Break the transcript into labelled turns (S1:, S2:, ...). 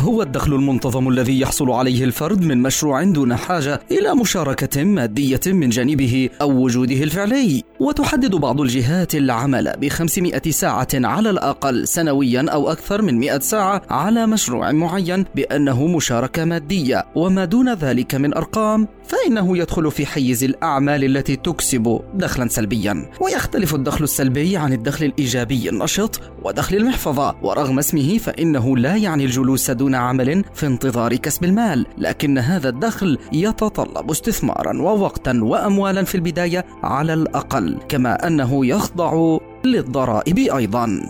S1: هو الدخل المنتظم الذي يحصل عليه الفرد من مشروع دون حاجة إلى مشاركة مادية من جانبه أو وجوده الفعلي. وتحدد بعض الجهات العمل ب 500 ساعة على الأقل سنويا أو أكثر من 100 ساعة على مشروع معين بأنه مشاركة مادية. وما دون ذلك من أرقام فإنه يدخل في حيز الأعمال التي تكسب دخلا سلبيا. ويختلف الدخل السلبي عن الدخل الإيجابي النشط ودخل المحفظة. ورغم اسمه فإنه لا يعني الجلوس دون عمل في انتظار كسب المال لكن هذا الدخل يتطلب استثمارا ووقتا وأموالا في البداية على الأقل كما أنه يخضع للضرائب أيضا.